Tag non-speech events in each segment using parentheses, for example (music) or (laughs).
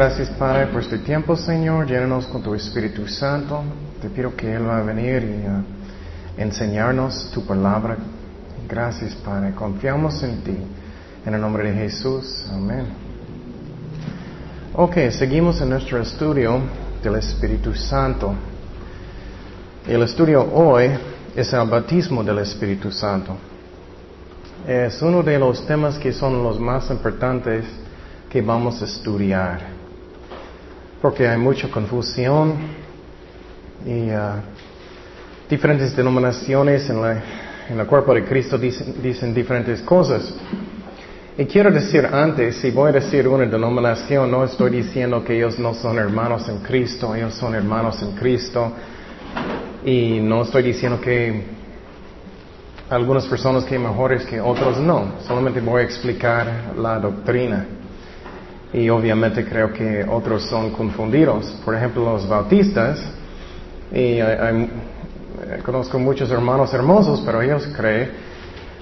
Gracias Padre por este tiempo, Señor. Llénanos con tu Espíritu Santo. Te pido que Él va a venir y uh, enseñarnos tu palabra. Gracias Padre. Confiamos en ti. En el nombre de Jesús. Amén. Ok, seguimos en nuestro estudio del Espíritu Santo. El estudio hoy es el bautismo del Espíritu Santo. Es uno de los temas que son los más importantes que vamos a estudiar. Porque hay mucha confusión y uh, diferentes denominaciones en, la, el cuerpo de Cristo dicen, dicen diferentes cosas. Y quiero decir antes, si voy a decir una denominación, no estoy diciendo que ellos no son hermanos en Cristo, ellos son hermanos en Cristo. Y no estoy diciendo que algunas personas que mejores que otros no, solamente voy a explicar la doctrina. Y obviamente creo que otros son confundidos. Por ejemplo, los bautistas, y hay, hay, conozco muchos hermanos hermosos, pero ellos creen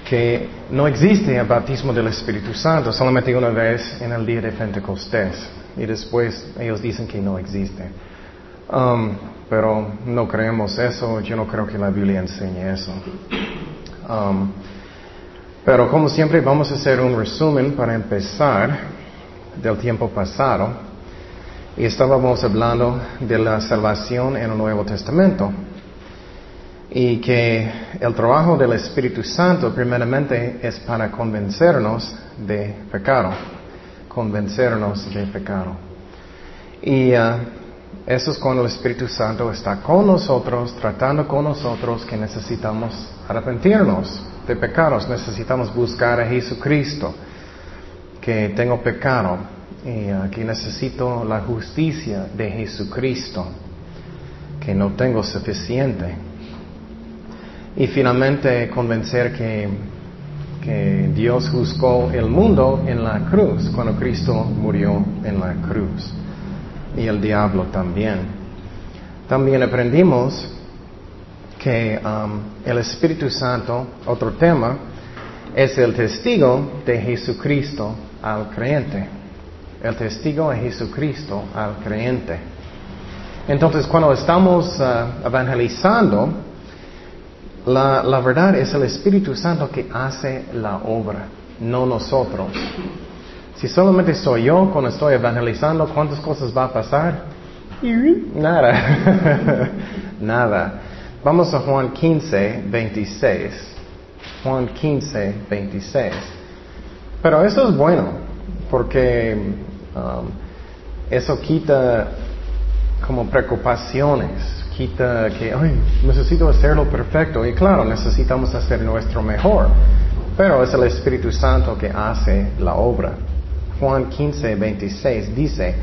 que no existe el bautismo del Espíritu Santo, solamente una vez en el día de Pentecostés. Y después ellos dicen que no existe. Um, pero no creemos eso, yo no creo que la Biblia enseñe eso. Um, pero como siempre vamos a hacer un resumen para empezar del tiempo pasado y estábamos hablando de la salvación en el Nuevo Testamento y que el trabajo del Espíritu Santo primeramente es para convencernos de pecado, convencernos de pecado. Y uh, eso es cuando el Espíritu Santo está con nosotros, tratando con nosotros que necesitamos arrepentirnos de pecados, necesitamos buscar a Jesucristo, que tengo pecado y que necesito la justicia de Jesucristo, que no tengo suficiente. Y finalmente convencer que, que Dios juzgó el mundo en la cruz, cuando Cristo murió en la cruz y el diablo también. También aprendimos que um, el Espíritu Santo, otro tema, es el testigo de Jesucristo al creyente. El testigo de Jesucristo al creyente. Entonces, cuando estamos uh, evangelizando, la, la verdad es el Espíritu Santo que hace la obra, no nosotros. Si solamente soy yo cuando estoy evangelizando, ¿cuántas cosas va a pasar? Nada. (laughs) Nada. Vamos a Juan 15, 26. Juan 15, 26. Pero eso es bueno, porque um, eso quita como preocupaciones, quita que, ay, necesito hacerlo perfecto. Y claro, necesitamos hacer nuestro mejor, pero es el Espíritu Santo que hace la obra. Juan 15, 26 dice,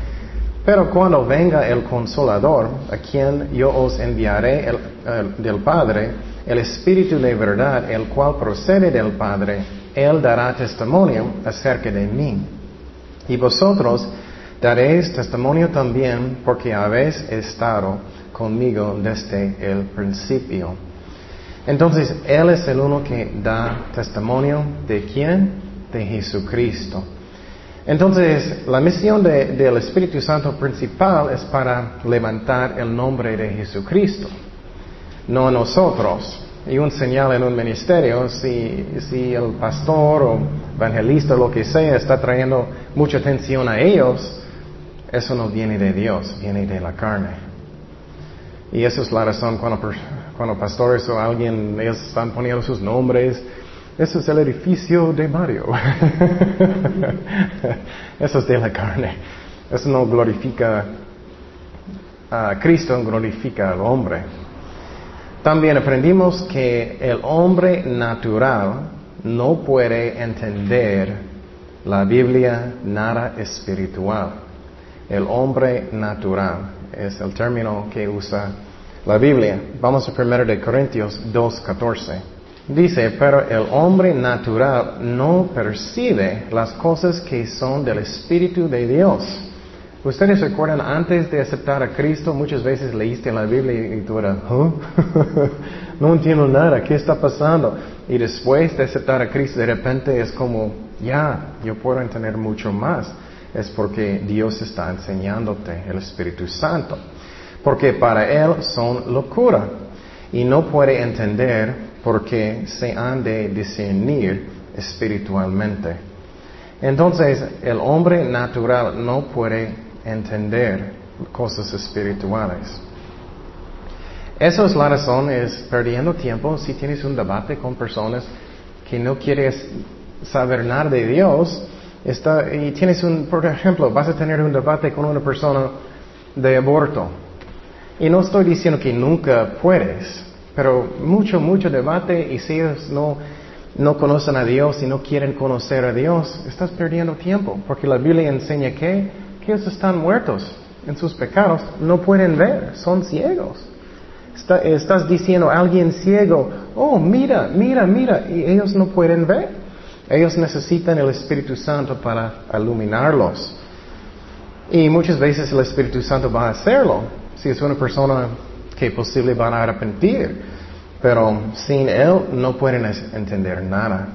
pero cuando venga el consolador, a quien yo os enviaré el, el, del Padre, el Espíritu de verdad, el cual procede del Padre, Él dará testimonio acerca de mí. Y vosotros daréis testimonio también porque habéis estado conmigo desde el principio. Entonces, Él es el uno que da testimonio de quién? De Jesucristo. Entonces, la misión de, del Espíritu Santo principal es para levantar el nombre de Jesucristo, no nosotros. Y un señal en un ministerio, si, si el pastor o evangelista o lo que sea está trayendo mucha atención a ellos, eso no viene de Dios, viene de la carne. Y esa es la razón cuando, cuando pastores o alguien, ellos están poniendo sus nombres, eso es el edificio de Mario. (laughs) Eso es de la carne. Eso no glorifica a Cristo, glorifica al hombre. También aprendimos que el hombre natural no puede entender la Biblia nada espiritual. El hombre natural es el término que usa la Biblia. Vamos a 1 de Corintios 2.14. Dice, pero el hombre natural no percibe las cosas que son del Espíritu de Dios. Ustedes recuerdan, antes de aceptar a Cristo, muchas veces leíste la Biblia y tú eras, (laughs) no entiendo nada, ¿qué está pasando? Y después de aceptar a Cristo, de repente es como, ya, yo puedo entender mucho más. es porque Dios está enseñándote el Espíritu Santo. Porque para Él son locura y no puede entender porque se han de discernir espiritualmente. Entonces, el hombre natural no puede entender cosas espirituales. Esa es la razón, es perdiendo tiempo si tienes un debate con personas que no quieres saber nada de Dios, está, y tienes un, por ejemplo, vas a tener un debate con una persona de aborto. Y no estoy diciendo que nunca puedes, pero mucho, mucho debate y si ellos no, no conocen a Dios y no quieren conocer a Dios, estás perdiendo tiempo, porque la Biblia enseña que, que ellos están muertos en sus pecados, no pueden ver, son ciegos. estás diciendo a alguien ciego, oh, mira, mira, mira, y ellos no pueden ver. Ellos necesitan el Espíritu Santo para iluminarlos. Y muchas veces el Espíritu Santo va a hacerlo. Si es una persona que posible van a arrepentir. Pero sin Él no pueden entender nada.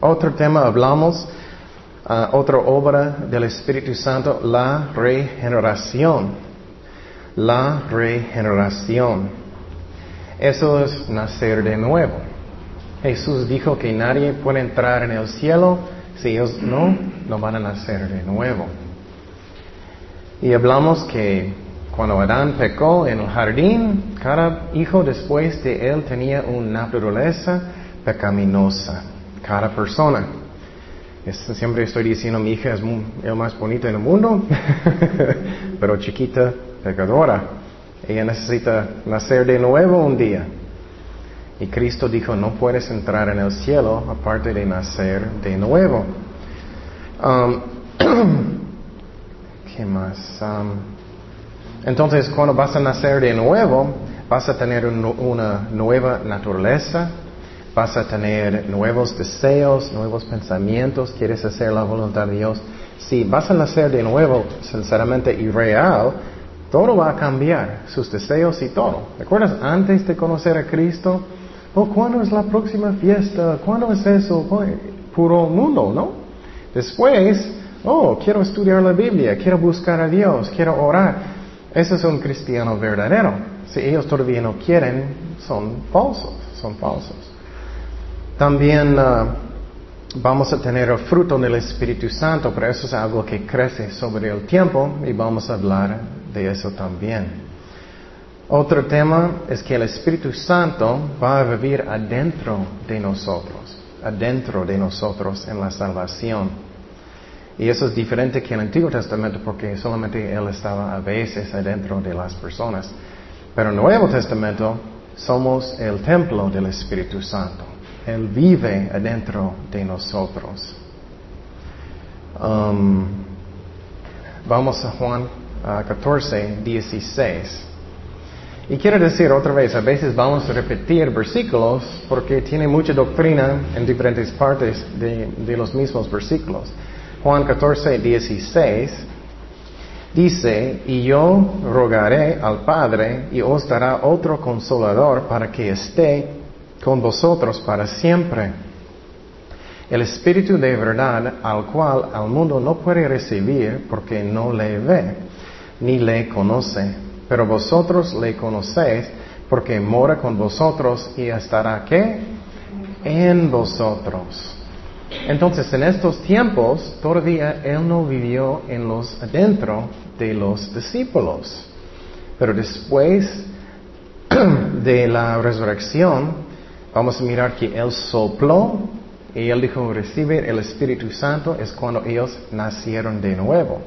Otro tema hablamos, ah, otra obra del Espíritu Santo, la regeneración. La regeneración. Eso es nacer de nuevo. Jesús dijo que nadie puede entrar en el cielo si ellos no, no van a nacer de nuevo. Y hablamos que cuando Adán pecó en el jardín, cada hijo después de él tenía una naturaleza pecaminosa, cada persona. Siempre estoy diciendo, mi hija es el más bonita en el mundo, (laughs) pero chiquita, pecadora. Ella necesita nacer de nuevo un día. Y Cristo dijo, no puedes entrar en el cielo aparte de nacer de nuevo. Um, (clears throat) ¿Qué más? Um, entonces, cuando vas a nacer de nuevo, vas a tener una nueva naturaleza, vas a tener nuevos deseos, nuevos pensamientos, quieres hacer la voluntad de Dios. Si vas a nacer de nuevo, sinceramente y todo va a cambiar, sus deseos y todo. ¿Recuerdas antes de conocer a Cristo? Oh, ¿cuándo es la próxima fiesta? ¿Cuándo es eso? Puro mundo, ¿no? Después, oh, quiero estudiar la Biblia, quiero buscar a Dios, quiero orar. Ese es un cristiano verdadero. Si ellos todavía no quieren, son falsos, son falsos. También uh, vamos a tener el fruto del Espíritu Santo, pero eso es algo que crece sobre el tiempo y vamos a hablar de eso también. Otro tema es que el Espíritu Santo va a vivir adentro de nosotros, adentro de nosotros en la salvación. Y eso es diferente que el Antiguo Testamento porque solamente Él estaba a veces adentro de las personas. Pero en el Nuevo Testamento somos el templo del Espíritu Santo. Él vive adentro de nosotros. Um, vamos a Juan 14, 16. Y quiero decir otra vez, a veces vamos a repetir versículos porque tiene mucha doctrina en diferentes partes de los mismos versículos. Juan 14, 16, dice, y yo rogaré al Padre y os dará otro consolador para que esté con vosotros para siempre. El Espíritu de verdad al cual al mundo no puede recibir porque no le ve ni le conoce, pero vosotros le conocéis porque mora con vosotros y estará qué? En vosotros. Entonces, en estos tiempos, todavía Él no vivió en los adentro de los discípulos. Pero después (clears throat) de la resurrección, vamos a mirar que Él sopló y Él dijo, recibe el Espíritu Santo, es cuando ellos nacieron de nuevo.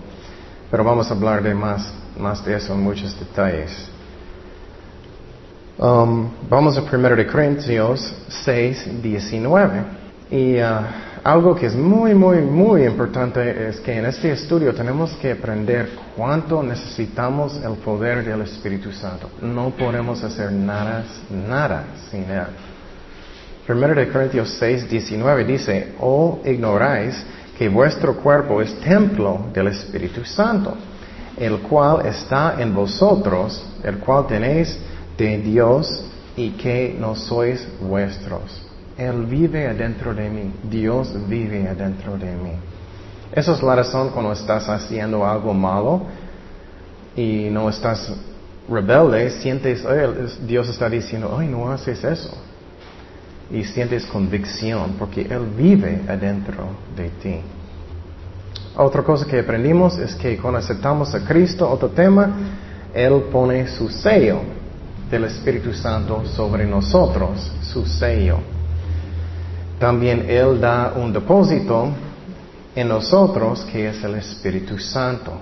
Pero vamos a hablar de más, más de eso en muchos detalles. Um, vamos a 1 de Corintios 6, 19. Y uh, algo que es muy, muy, muy importante es que en este estudio tenemos que aprender cuánto necesitamos el poder del Espíritu Santo. No podemos hacer nada, nada sin Él. Primero de Corintios 6, 19 dice, oh, ignoráis que vuestro cuerpo es templo del Espíritu Santo, el cual está en vosotros, el cual tenéis de Dios y que no sois vuestros. Él vive adentro de mí. Dios vive adentro de mí. Esa es la razón cuando estás haciendo algo malo y no estás rebelde, sientes, Dios está diciendo, ay, no haces eso. Y sientes convicción porque Él vive adentro de ti. Otra cosa que aprendimos es que cuando aceptamos a Cristo, otro tema, Él pone su sello del Espíritu Santo sobre nosotros, su sello. También Él da un depósito en nosotros que es el Espíritu Santo.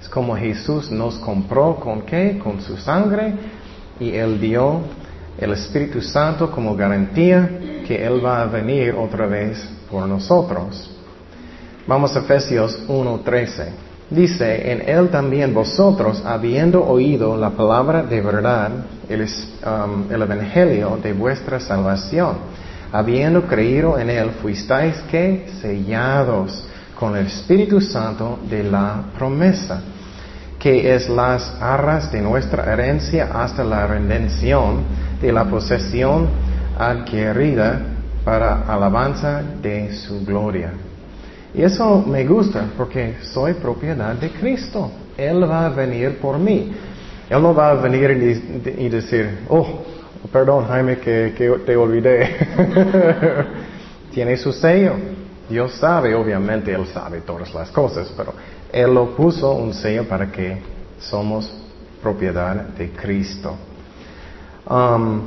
Es como Jesús nos compró con qué? Con su sangre y Él dio el Espíritu Santo como garantía que Él va a venir otra vez por nosotros. Vamos a Efesios 1.13. Dice, en Él también vosotros, habiendo oído la palabra de verdad, el, um, el Evangelio de vuestra salvación, habiendo creído en Él, fuisteis que sellados con el Espíritu Santo de la promesa, que es las arras de nuestra herencia hasta la redención de la posesión adquirida para alabanza de su gloria. Y eso me gusta porque soy propiedad de Cristo. Él va a venir por mí. Él no va a venir y, decir, oh, perdón Jaime que, te olvidé. (laughs) Tiene su sello. Dios sabe, obviamente Él sabe todas las cosas, pero Él lo puso un sello para que somos propiedad de Cristo. Um,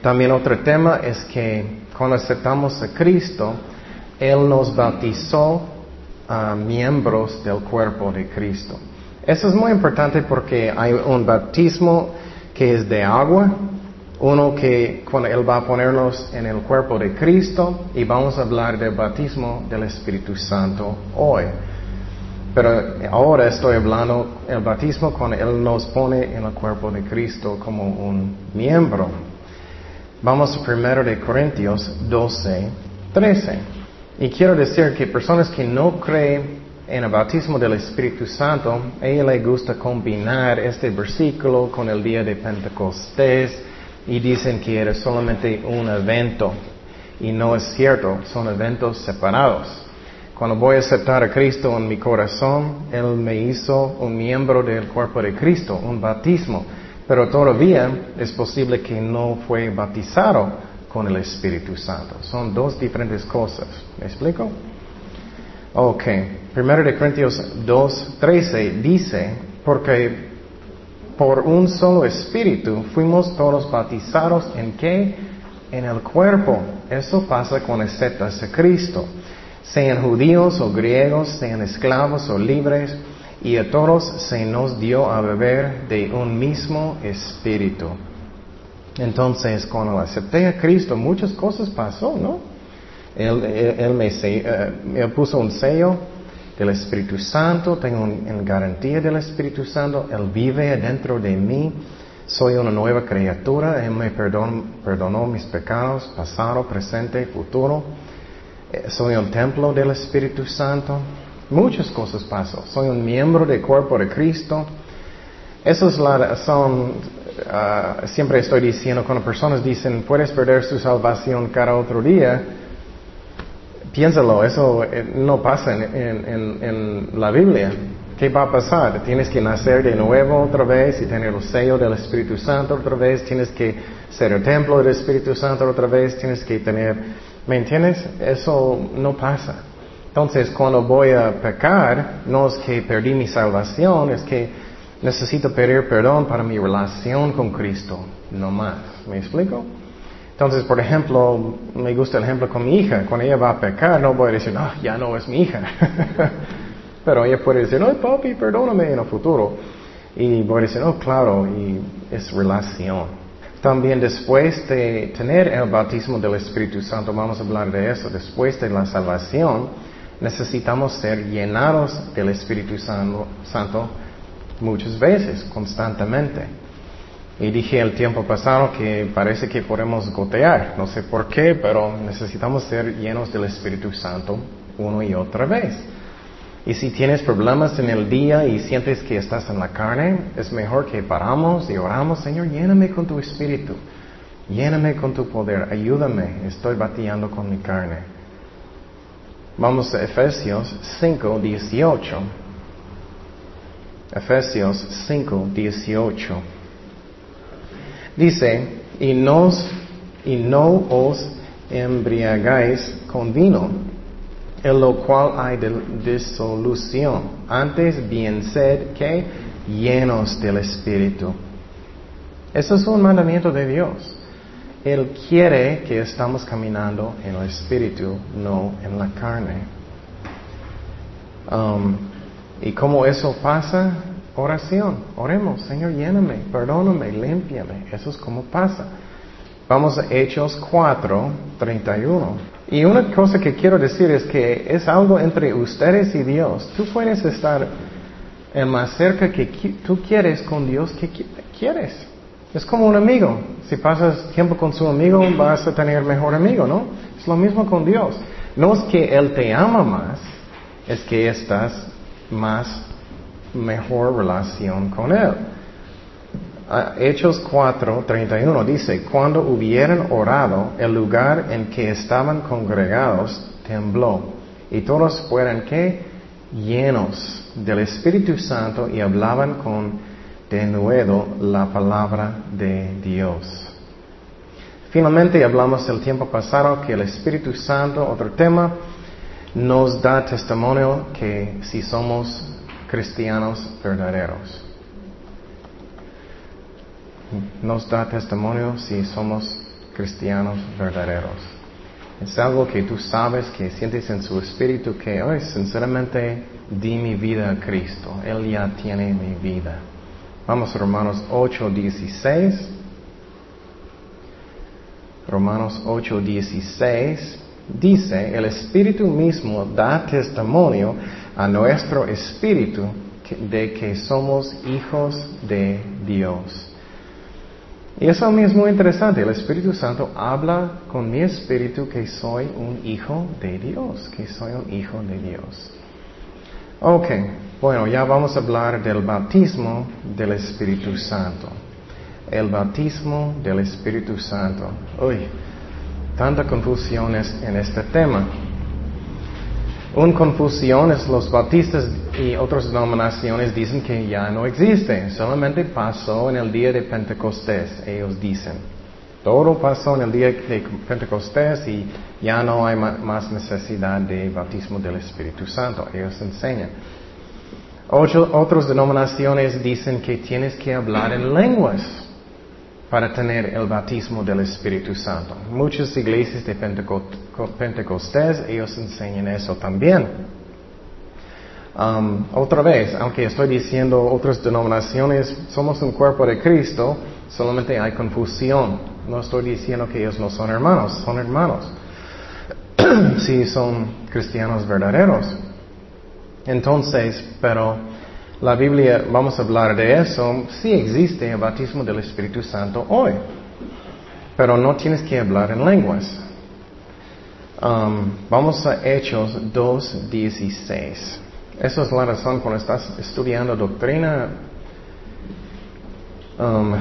también otro tema es que cuando aceptamos a Cristo, Él nos bautizó a miembros del cuerpo de Cristo. Eso es muy importante porque hay un bautismo que es de agua, uno que cuando Él va a ponernos en el cuerpo de Cristo y vamos a hablar del bautismo del Espíritu Santo hoy. Pero ahora estoy hablando del bautismo cuando Él nos pone en el cuerpo de Cristo como un miembro. Vamos 1 de Corintios 12, 13. Y quiero decir que personas que no creen en el bautismo del Espíritu Santo, a ella le gusta combinar este versículo con el día de Pentecostés y dicen que era solamente un evento. Y no es cierto, son eventos separados. Cuando voy a aceptar a Cristo en mi corazón, Él me hizo un miembro del cuerpo de Cristo, un bautismo. Pero todavía es posible que no fue bautizado con el Espíritu Santo. Son dos diferentes cosas. ¿Me explico? Ok. Primero de Corintios 2.13 dice, porque por un solo Espíritu fuimos todos bautizados en qué? En el cuerpo. Eso pasa cuando aceptas a Cristo sean judíos o griegos, sean esclavos o libres, y a todos se nos dio a beber de un mismo espíritu. Entonces, cuando acepté a Cristo, muchas cosas pasó, ¿no? Él, me, eh, puso un sello del Espíritu Santo, tengo una garantía del Espíritu Santo, Él vive dentro de mí, soy una nueva criatura, Él me perdonó mis pecados, pasado, presente, futuro. Eh, soy un templo del Espíritu Santo. Muchas cosas pasan. Soy un miembro del cuerpo de Cristo. Esa es razón, ah, siempre estoy diciendo, cuando personas dicen, puedes perder su salvación cada otro día, piénsalo, eso eh, no pasa en, en, la Biblia. ¿Qué va a pasar? Tienes que nacer de nuevo otra vez y tener el sello del Espíritu Santo otra vez, tienes que ser el templo del Espíritu Santo otra vez, tienes que tener ¿Me entiendes? Eso no pasa. Entonces, cuando voy a pecar, no es que perdí mi salvación, es que necesito pedir perdón para mi relación con Cristo, no más. ¿Me explico? Entonces, por ejemplo, me gusta el ejemplo con mi hija. Cuando ella va a pecar, no voy a decir, no, ya no es mi hija. (laughs) Pero ella puede decir, no, papi, perdóname en el futuro. Y voy a decir, oh, claro, y es relación. También después de tener el bautismo del Espíritu Santo, vamos a hablar de eso, después de la salvación, necesitamos ser llenados del Espíritu Santo, muchas veces, constantemente. Y dije el tiempo pasado que parece que podemos gotear, no sé por qué, pero necesitamos ser llenos del Espíritu Santo uno y otra vez. Y si tienes problemas en el día y sientes que estás en la carne, es mejor que paramos y oramos, Señor, lléname con tu espíritu, lléname con tu poder, ayúdame, estoy bateando con mi carne. Vamos a Efesios 5, 18. Efesios 5, 18. Dice, y, nos, y no os embriagáis con vino, en lo cual hay disolución. Antes bien sed que llenos del Espíritu. Eso es un mandamiento de Dios. Él quiere que estamos caminando en el Espíritu, no en la carne. Um, ¿Y cómo eso pasa? Oración. Oremos, Señor, lléname, perdóname, límpiame. Eso es como pasa. Vamos a Hechos 4, 31. Y una cosa que quiero decir es que es algo entre ustedes y Dios. Tú puedes estar el más cerca que tú quieres con Dios que quieres. Es como un amigo. Si pasas tiempo con su amigo, vas a tener mejor amigo, ¿no? Es lo mismo con Dios. No es que Él te ama más, es que estás más mejor relación con Él. Ah, Hechos 4, 31 dice, cuando hubieran orado, el lugar en que estaban congregados tembló y todos fueron que llenos del Espíritu Santo y hablaban con denuedo la palabra de Dios. Finalmente hablamos del tiempo pasado que el Espíritu Santo, otro tema, nos da testimonio que si somos cristianos verdaderos nos da testimonio si somos cristianos verdaderos. Es algo que tú sabes, que sientes en su espíritu, que hoy sinceramente di mi vida a Cristo. Él ya tiene mi vida. Vamos a Romanos 8, 16. Romanos 8, 16 dice, el Espíritu mismo da testimonio a nuestro espíritu de que somos hijos de Dios. Y eso a es muy interesante. El Espíritu Santo habla con mi espíritu que soy un hijo de Dios, que soy un hijo de Dios. Ok, bueno, ya vamos a hablar del bautismo del Espíritu Santo. El bautismo del Espíritu Santo. Uy, tanta confusión en este tema. Una confusión es los bautistas y otras denominaciones dicen que ya no existe, solamente pasó en el día de Pentecostés, ellos dicen. Todo pasó en el día de Pentecostés y ya no hay más necesidad de bautismo del Espíritu Santo, ellos enseñan. otras denominaciones dicen que tienes que hablar en lenguas para tener el bautismo del Espíritu Santo. Muchas iglesias de Pentecostés, ellos enseñan eso también. Um, otra vez, aunque estoy diciendo otras denominaciones, somos un cuerpo de Cristo, solamente hay confusión. No estoy diciendo que ellos no son hermanos, son hermanos. (clears throat) sí, son cristianos verdaderos. Entonces, pero la Biblia, vamos a hablar de eso, sí existe el bautismo del Espíritu Santo hoy, pero no tienes que hablar en lenguas. Um, vamos a Hechos 2.16. Esa es la razón cuando estás estudiando doctrina, um,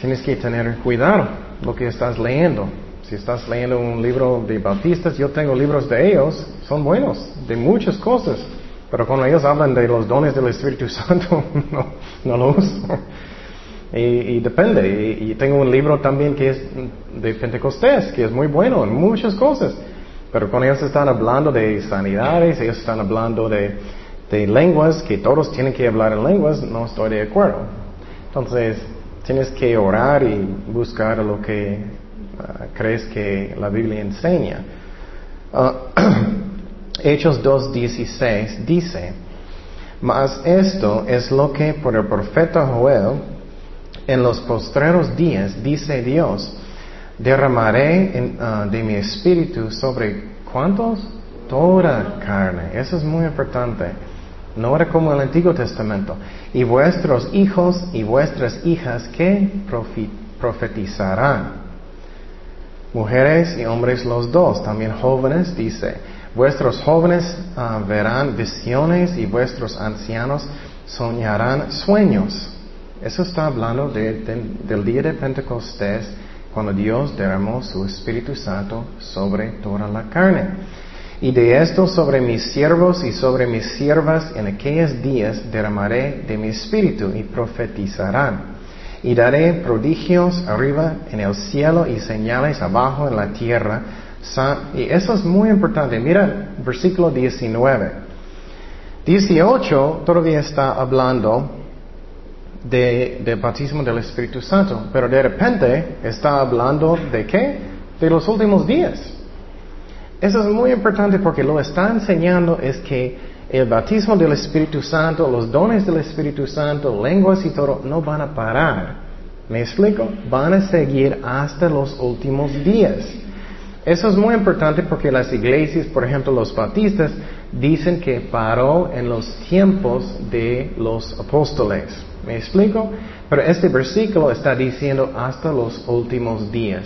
tienes que tener cuidado lo que estás leyendo. Si estás leyendo un libro de bautistas, yo tengo libros de ellos, son buenos, de muchas cosas. Pero cuando ellos hablan de los dones del Espíritu (laughs) Santo, no, no lo uso. Y, depende. Y, tengo un libro también que es de Pentecostés, que es muy bueno en muchas cosas. Pero cuando ellos están hablando de sanidades, ellos están hablando de, de lenguas, que todos tienen que hablar en lenguas, no estoy de acuerdo. Entonces, tienes que orar y buscar lo que ah, crees que la Biblia enseña. Uh, (clears throat) Hechos 2.16 dice, mas esto es lo que por el profeta Joel en los postreros días dice Dios, derramaré ah, de mi espíritu sobre cuántos? Toda carne. Eso es muy importante. No era como el Antiguo Testamento. Y vuestros hijos y vuestras hijas que profetizarán. Mujeres y hombres los dos, también jóvenes, dice. Vuestros jóvenes ah, verán visiones y vuestros ancianos soñarán sueños. Eso está hablando del día de Pentecostés, cuando Dios derramó su Espíritu Santo sobre toda la carne. Y de esto sobre mis siervos y sobre mis siervas en aquellos días derramaré de mi espíritu y profetizarán. Y daré prodigios arriba en el cielo y señales abajo en la tierra. Y eso es muy importante. Mira versículo 19. 18 todavía está hablando de, del bautismo del Espíritu Santo, pero de repente está hablando de qué? De los últimos días. Eso es muy importante porque lo está enseñando es que el bautismo del Espíritu Santo, los dones del Espíritu Santo, lenguas y todo, no van a parar. ¿Me explico? Van a seguir hasta los últimos días. Eso es muy importante porque las iglesias, por ejemplo los bautistas, dicen que paró en los tiempos de los apóstoles. ¿Me explico? Pero este versículo está diciendo hasta los últimos días.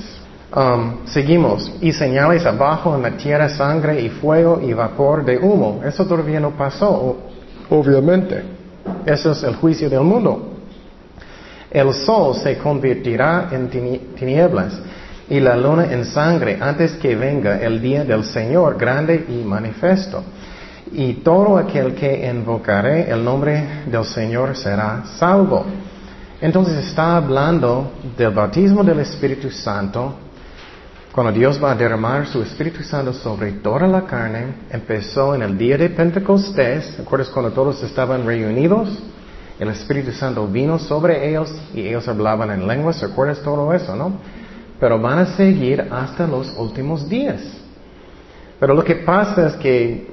Um, seguimos. Y señales abajo en la tierra, sangre y fuego y vapor de humo. Eso todavía no pasó, obviamente. Eso es el juicio del mundo. El sol se convertirá en tinieblas y la luna en sangre antes que venga el día del Señor grande y manifiesto. Y todo aquel que invocaré el nombre del Señor será salvo. Entonces está hablando del bautismo del Espíritu Santo cuando Dios va a derramar su Espíritu Santo sobre toda la carne, empezó en el día de Pentecostés, ¿recuerdas cuando todos estaban reunidos? El Espíritu Santo vino sobre ellos y ellos hablaban en lenguas, ¿recuerdas todo eso, no? Pero van a seguir hasta los últimos días. Pero lo que pasa es que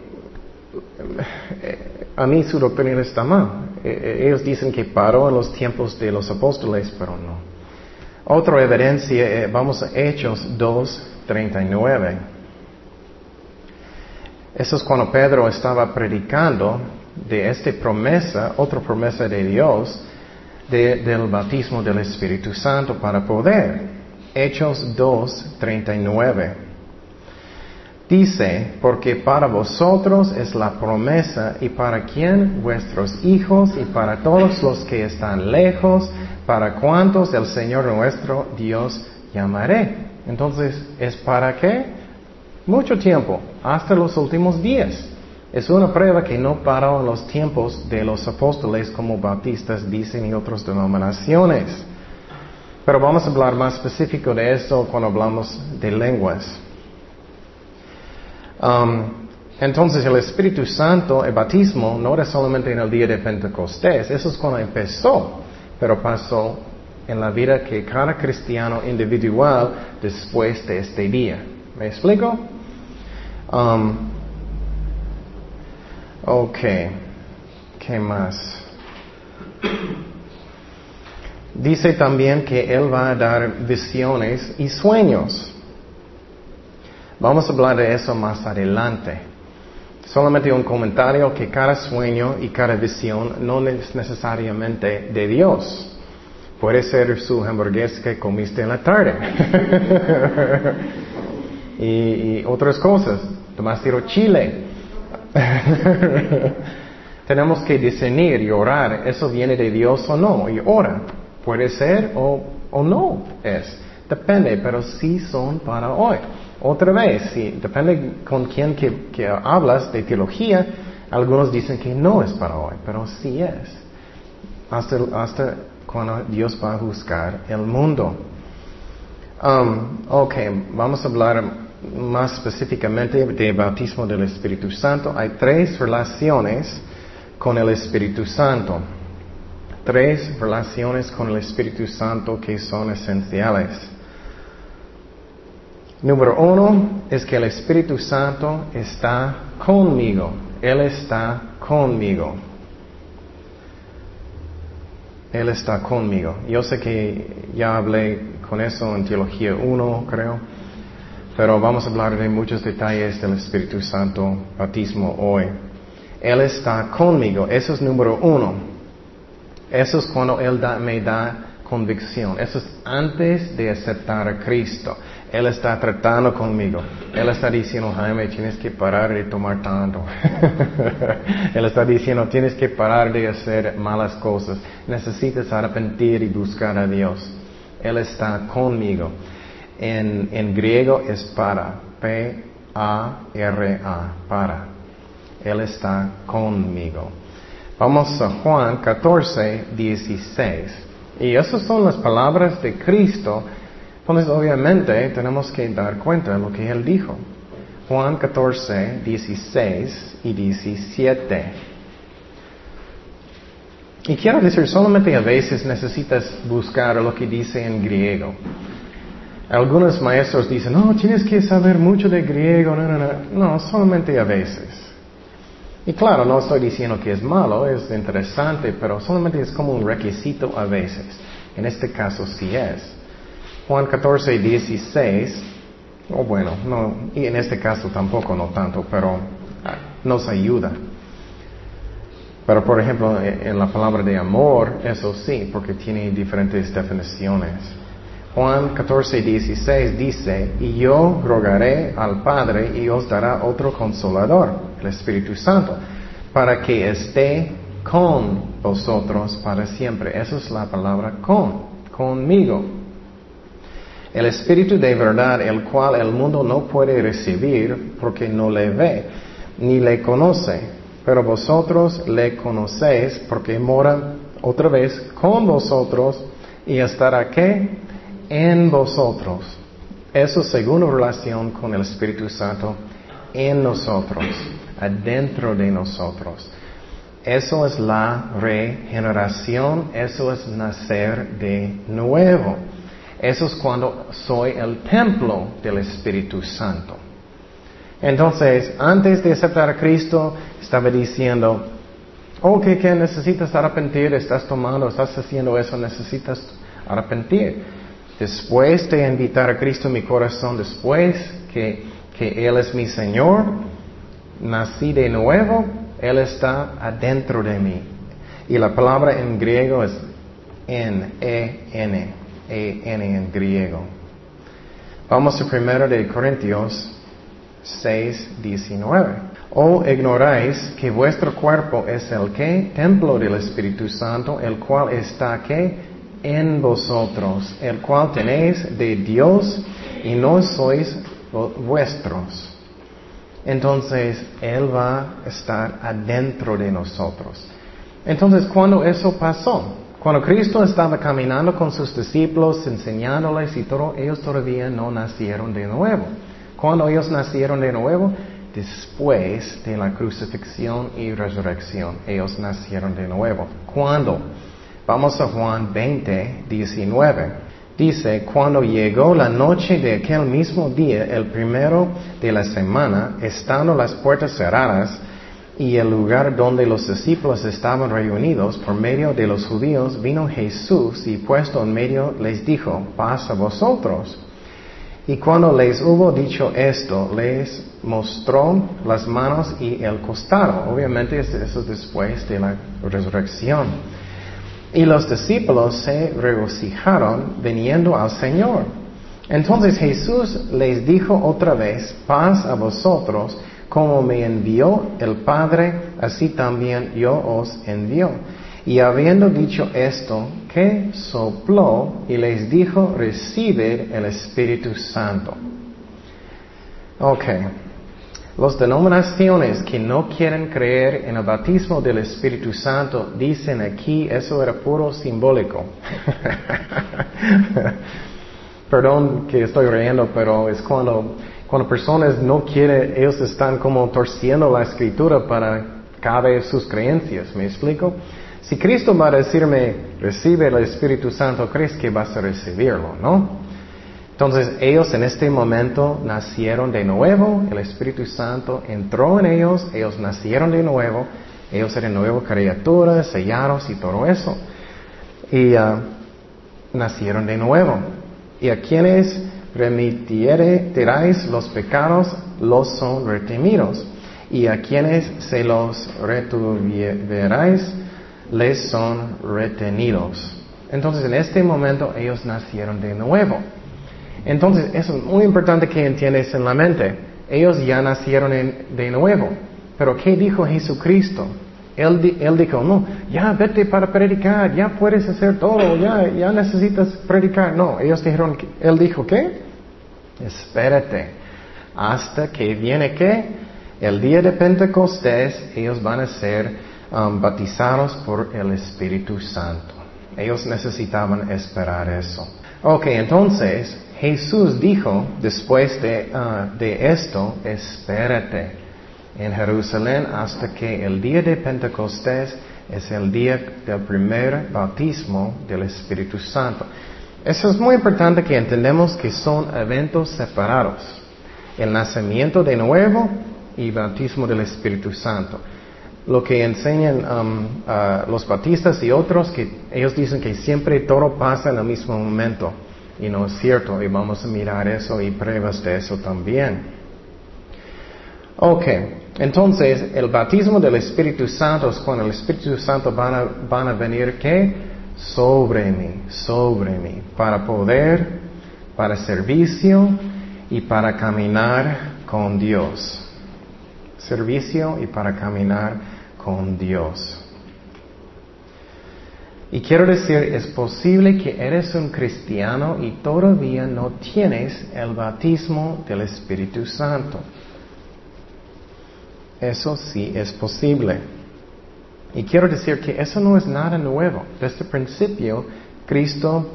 eh, a mí su está mal. Eh, eh, ellos dicen que paró en los tiempos de los apóstoles, pero no. Otra evidencia, eh, vamos a Hechos 2.39. Eso es cuando Pedro estaba predicando de esta promesa, otra promesa de Dios, del bautismo del Espíritu Santo para poder. Hechos 2.39. Dice, porque para vosotros es la promesa y para quien vuestros hijos y para todos los que están lejos para cuántos el Señor nuestro Dios llamaré. Entonces, ¿es para qué? Mucho tiempo, hasta los últimos días. Es una prueba que no paró en los tiempos de los apóstoles como bautistas dicen y otras denominaciones. Pero vamos a hablar más específico de esto cuando hablamos de lenguas. Um, entonces el Espíritu Santo, el bautismo, no era solamente en el día de Pentecostés, eso es cuando empezó pero pasó en la vida que cada cristiano individual después de este día. ¿Me explico? Um, ok, ¿qué más? Dice también que Él va a dar visiones y sueños. Vamos a hablar de eso más adelante. Solamente un comentario que cada sueño y cada visión no es necesariamente de Dios. Puede ser su hamburguesa que comiste en la tarde. (laughs) y, otras cosas. Tomaste chile. (laughs) Tenemos que discernir y orar. ¿Eso viene de Dios o no? Y ora. Puede ser o, o no es. Depende, pero sí son para hoy. Otra vez, si depende con quién que, hablas de teología, algunos dicen que no es para hoy, pero sí es. Hasta, hasta cuando Dios va a juzgar el mundo. Um, ok, vamos a hablar más específicamente del bautismo del Espíritu Santo. Hay tres relaciones con el Espíritu Santo. Tres relaciones con el Espíritu Santo que son esenciales. Número uno es que el Espíritu Santo está conmigo. Él está conmigo. Él está conmigo. Yo sé que ya hablé con eso en Teología 1, creo, pero vamos a hablar de muchos detalles del Espíritu Santo, bautismo hoy. Él está conmigo. Eso es número uno. Eso es cuando Él me da convicción. Eso es antes de aceptar a Cristo. Él está tratando conmigo. Él está diciendo, Jaime, tienes que parar de tomar tanto. (laughs) Él está diciendo, tienes que parar de hacer malas cosas. Necesitas arrepentir y buscar a Dios. Él está conmigo. En, en griego es para, P A-R-A, para. Él está conmigo. Vamos a Juan 14, 16. Y esas son las palabras de Cristo. Entonces, obviamente, tenemos que dar cuenta de lo que Él dijo. Juan 14, 16 y 17. Y quiero decir, solamente a veces necesitas buscar lo que dice en griego. Algunos maestros dicen, no, tienes que saber mucho de griego. No, no, no. No, solamente a veces. Y claro, no estoy diciendo que es malo, es interesante, pero solamente es como un requisito a veces. En este caso sí es. Juan 14, 16, o bueno, no, y en este caso tampoco, no tanto, pero nos ayuda. Pero por ejemplo, en la palabra de amor, eso sí, porque tiene diferentes definiciones. Juan 14, 16 dice, y yo rogaré al Padre y os dará otro consolador, el Espíritu Santo, para que esté con vosotros para siempre. Esa es la palabra con, conmigo. El Espíritu de verdad, el cual el mundo no puede recibir porque no le ve, ni le conoce, pero vosotros le conocéis porque mora otra vez con vosotros y estará que en vosotros. Eso según relación con el Espíritu Santo en nosotros, adentro de nosotros. Eso es la regeneración, eso es nacer de nuevo. Eso es cuando soy el templo del Espíritu Santo. Entonces, antes de aceptar a Cristo, estaba diciendo, oh, que, que necesitas arrepentir, estás tomando, estás haciendo eso, necesitas arrepentir después de invitar a Cristo en mi corazón, después que, que Él es mi Señor, nací de nuevo, Él está adentro de mí. Y la palabra en griego es en, E-N, E-N en griego. Vamos a primero de Corintios 6, 19. ¿O ignoráis que vuestro cuerpo es el que? Templo del Espíritu Santo, el cual está que? En vosotros, el cual tenéis de Dios y no sois vuestros. Entonces Él va a estar adentro de nosotros. Entonces, cuando eso pasó, cuando Cristo estaba caminando con sus discípulos, enseñándoles y todo, ellos todavía no nacieron de nuevo. Cuando ellos nacieron de nuevo, después de la crucifixión y resurrección, ellos nacieron de nuevo. ¿Cuándo? Vamos a Juan 20, 19. Dice, cuando llegó la noche de aquel mismo día, el primero de la semana, estando las puertas cerradas y el lugar donde los discípulos estaban reunidos por medio de los judíos, vino Jesús y puesto en medio les dijo, paz a vosotros. Y cuando les hubo dicho esto, les mostró las manos y el costado. Obviamente eso después de la resurrección. Y los discípulos se regocijaron viniendo al Señor. Entonces Jesús les dijo otra vez, paz a vosotros, como me envió el Padre, así también yo os envío. Y habiendo dicho esto, que sopló y les dijo, recibe el Espíritu Santo. Ok. Las denominaciones que no quieren creer en el bautismo del Espíritu Santo dicen aquí eso era puro simbólico. (laughs) Perdón que estoy riendo, pero es cuando, cuando personas no quieren, ellos están como torciendo la escritura para caber sus creencias. ¿Me explico? Si Cristo va a decirme, recibe el Espíritu Santo, crees que vas a recibirlo, ¿no? Entonces ellos en este momento nacieron de nuevo, el Espíritu Santo entró en ellos, ellos nacieron de nuevo, ellos eran nuevas criaturas, sellados y todo eso. Y uh, nacieron de nuevo. Y a quienes remitierais los pecados, los son retenidos. Y a quienes se los retuvierais, les son retenidos. Entonces en este momento ellos nacieron de nuevo. Entonces, eso es muy importante que entiendas en la mente. Ellos ya nacieron de nuevo. Pero ¿qué dijo Jesucristo? Él, dijo, no, ya vete para predicar, ya puedes hacer todo, ya, ya necesitas predicar. No, ellos dijeron, él dijo, ¿qué? Espérate. hasta que viene que el día de Pentecostés ellos van a ser um, bautizados por el Espíritu Santo. Ellos necesitaban esperar eso. Ok, entonces Jesús dijo después de, uh, de esto, espérate en Jerusalén hasta que el día de Pentecostés es el día del primer bautismo del Espíritu Santo. Eso es muy importante que entendamos que son eventos separados. El nacimiento de nuevo y bautismo del Espíritu Santo. Lo que enseñan um, los bautistas y otros, que ellos dicen que siempre todo pasa en el mismo momento. Y no es cierto, y vamos a mirar eso y pruebas de eso también. Ok, entonces el bautismo del Espíritu Santo es cuando el Espíritu Santo van a, van a venir, ¿qué? Sobre mí, sobre mí, para poder, para servicio y para caminar con Dios. Servicio y para caminar con Dios. Y quiero decir, es posible que eres un cristiano y todavía no tienes el bautismo del Espíritu Santo. Eso sí es posible. Y quiero decir que eso no es nada nuevo. Desde el principio, Cristo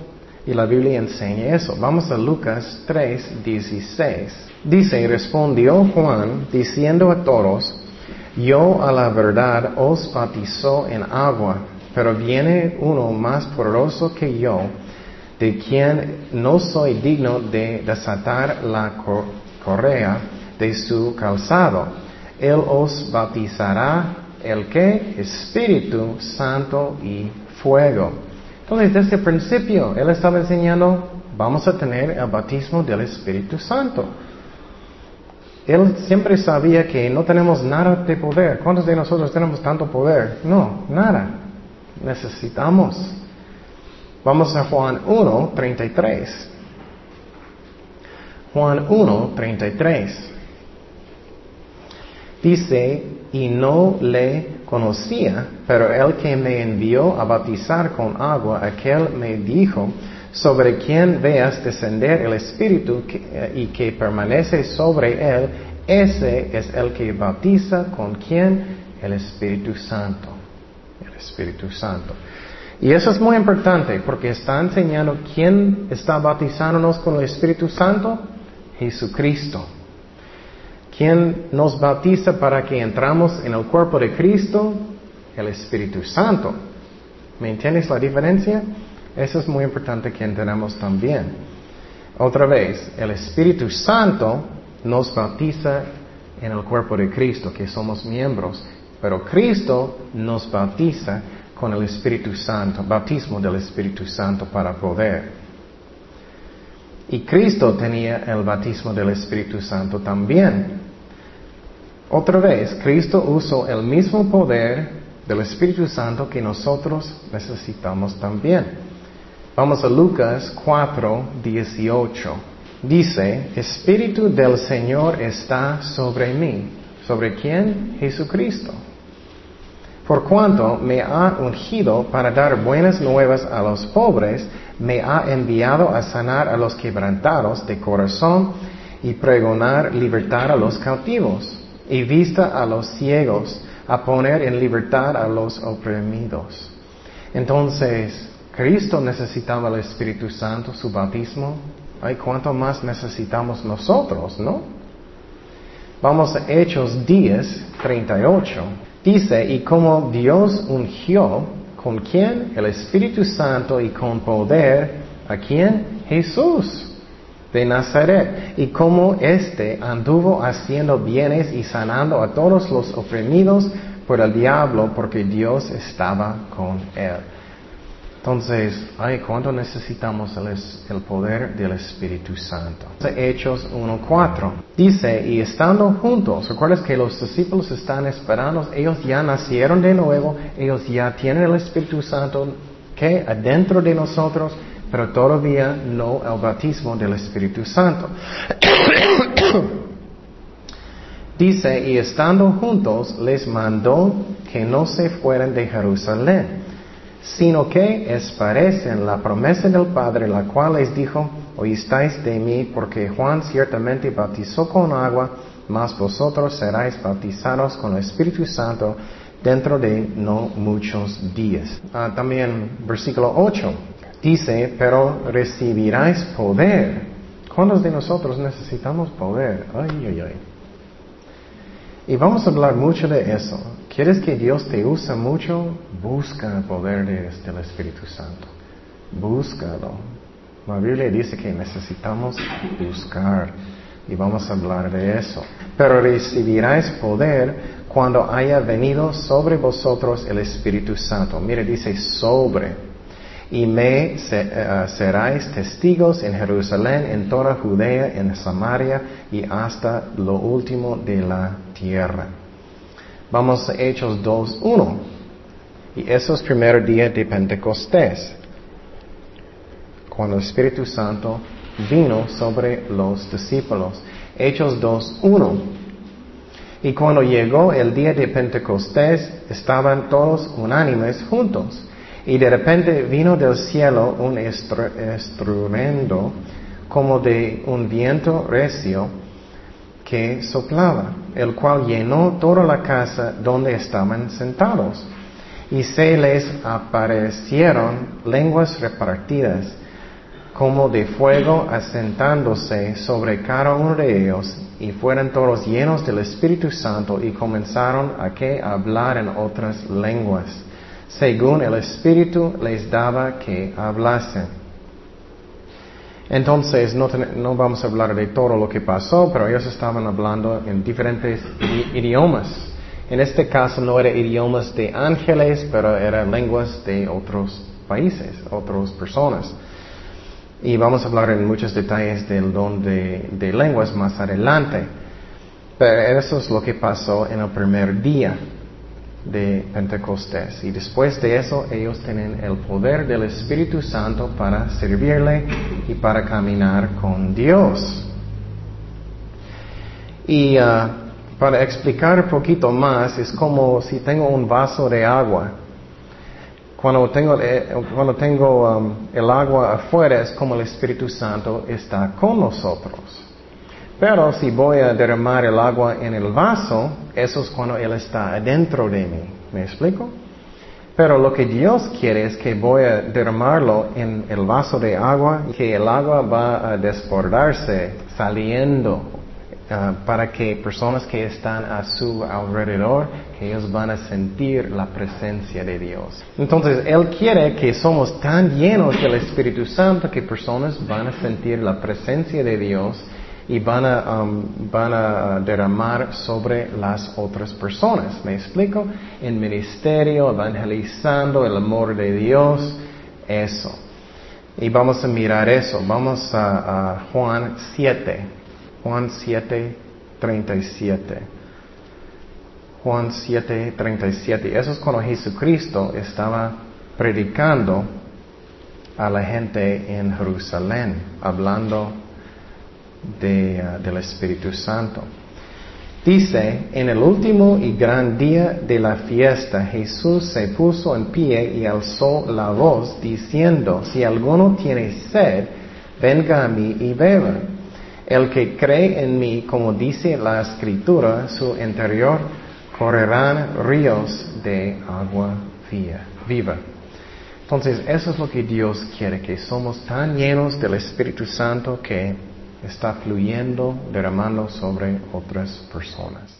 y la Biblia enseña eso. Vamos a Lucas 3, 16. Dice, respondió Juan, diciendo a todos, yo a la verdad os bautizo en agua, pero viene uno más poderoso que yo, de quien no soy digno de desatar la correa de su calzado. Él os bautizará el que? Espíritu Santo y fuego. Entonces, desde el principio, Él estaba enseñando, vamos a tener el bautismo del Espíritu Santo. Él siempre sabía que no tenemos nada de poder. ¿Cuántos de nosotros tenemos tanto poder? No, nada. Necesitamos. Vamos a Juan 1, 33. Juan 1, 33. Dice, y no le conocía, pero el que me envió a bautizar con agua, aquel me dijo, sobre quien veas descender el Espíritu eh, y que permanece sobre él, ese es el que bautiza con quien el Espíritu Santo. El Espíritu Santo. Y eso es muy importante porque está enseñando quién está bautizándonos con el Espíritu Santo. Jesucristo. ¿Quién nos bautiza para que entramos en el cuerpo de Cristo? El Espíritu Santo. ¿Me entiendes la diferencia? Eso es muy importante que entendamos también. Otra vez, el Espíritu Santo nos bautiza en el cuerpo de Cristo, que somos miembros, pero Cristo nos bautiza con el Espíritu Santo, bautismo del Espíritu Santo para poder. Y Cristo tenía el bautismo del Espíritu Santo también. Otra vez, Cristo usó el mismo poder del Espíritu Santo que nosotros necesitamos también. Vamos a Lucas 4, 18. Dice, Espíritu del Señor está sobre mí. ¿Sobre quién? Jesucristo. Por cuanto me ha ungido para dar buenas nuevas a los pobres, me ha enviado a sanar a los quebrantados de corazón y pregonar libertad a los cautivos y vista a los ciegos, a poner en libertad a los oprimidos. Entonces, Cristo necesitaba el Espíritu Santo, su bautismo. Ay, cuánto más necesitamos nosotros, ¿no? Vamos a Hechos 10, 38. Dice, y como Dios ungió, ¿con quién? El Espíritu Santo y con poder, ¿a quién? Jesús de Nazaret, y como éste anduvo haciendo bienes y sanando a todos los oprimidos por el diablo, porque Dios estaba con él. Entonces, ay, ¿cuánto necesitamos el, el poder del Espíritu Santo? Hechos 1.4. Dice, y estando juntos, ¿recuerdas que los discípulos están esperando? Ellos ya nacieron de nuevo, ellos ya tienen el Espíritu Santo que adentro de nosotros, pero todavía no el bautismo del Espíritu Santo. (coughs) Dice, y estando juntos les mandó que no se fueran de Jerusalén, sino que esparecen la promesa del Padre, la cual les dijo, oísteis de mí, porque Juan ciertamente bautizó con agua, mas vosotros seráis bautizados con el Espíritu Santo dentro de no muchos días. Ah, también versículo 8 dice, pero recibiráis poder. ¿Cuántos de nosotros necesitamos poder? Ay, ay, ay. Y vamos a hablar mucho de eso. ¿Quieres que Dios te use mucho? Busca el poder del Espíritu Santo. Búscalo. La Biblia dice que necesitamos buscar. Y vamos a hablar de eso. Pero recibiráis poder cuando haya venido sobre vosotros el Espíritu Santo. Mire, dice sobre. Y me eh, seráis testigos en Jerusalén, en toda Judea, en Samaria y hasta lo último de la tierra. Vamos a Hechos 2.1. Y eso es primer día de Pentecostés, cuando el Espíritu Santo vino sobre los discípulos. Hechos 2.1. Y cuando llegó el día de Pentecostés, estaban todos unánimes juntos. Y de repente vino del cielo un estruendo como de un viento recio que soplaba, el cual llenó toda la casa donde estaban sentados. Y se les aparecieron lenguas repartidas como de fuego asentándose sobre cada uno de ellos, y fueron todos llenos del Espíritu Santo y comenzaron a que hablar en otras lenguas, según el Espíritu les daba que hablasen. Entonces, no, vamos a hablar de todo lo que pasó, pero ellos estaban hablando en diferentes idiomas. En este caso no eran idiomas de ángeles, pero eran lenguas de otros países, otras personas. Y vamos a hablar en muchos detalles del don de, lenguas más adelante. Pero eso es lo que pasó en el primer día de Pentecostés. Y después de eso ellos tienen el poder del Espíritu Santo para servirle y para caminar con Dios. Y uh, para explicar un poquito más, es como si tengo un vaso de agua cuando tengo, eh, cuando tengo um, el agua afuera es como el Espíritu Santo está con nosotros. Pero si voy a derramar el agua en el vaso, eso es cuando Él está adentro de mí. ¿Me explico? Pero lo que Dios quiere es que voy a derramarlo en el vaso de agua, que el agua va a desbordarse saliendo Ah, para que personas que están a su alrededor, que ellos van a sentir la presencia de Dios. Entonces, Él quiere que somos tan llenos del Espíritu Santo que personas van a sentir la presencia de Dios y van a, um, van a derramar sobre las otras personas. ¿Me explico? En ministerio, evangelizando el amor de Dios, eso. Y vamos a mirar eso. Vamos a, a Juan 7. Juan 7, 37. Juan 7, 37. Eso es cuando Jesucristo estaba predicando a la gente en Jerusalén, hablando uh, del Espíritu Santo. Dice, en el último y gran día de la fiesta, Jesús se puso en pie y alzó la voz, diciendo, si alguno tiene sed, venga a mí y beba. El que cree en mí, como dice la escritura, su interior correrán ríos de agua viva. Entonces, eso es lo que Dios quiere, que somos tan llenos del Espíritu Santo que está fluyendo, derramando sobre otras personas.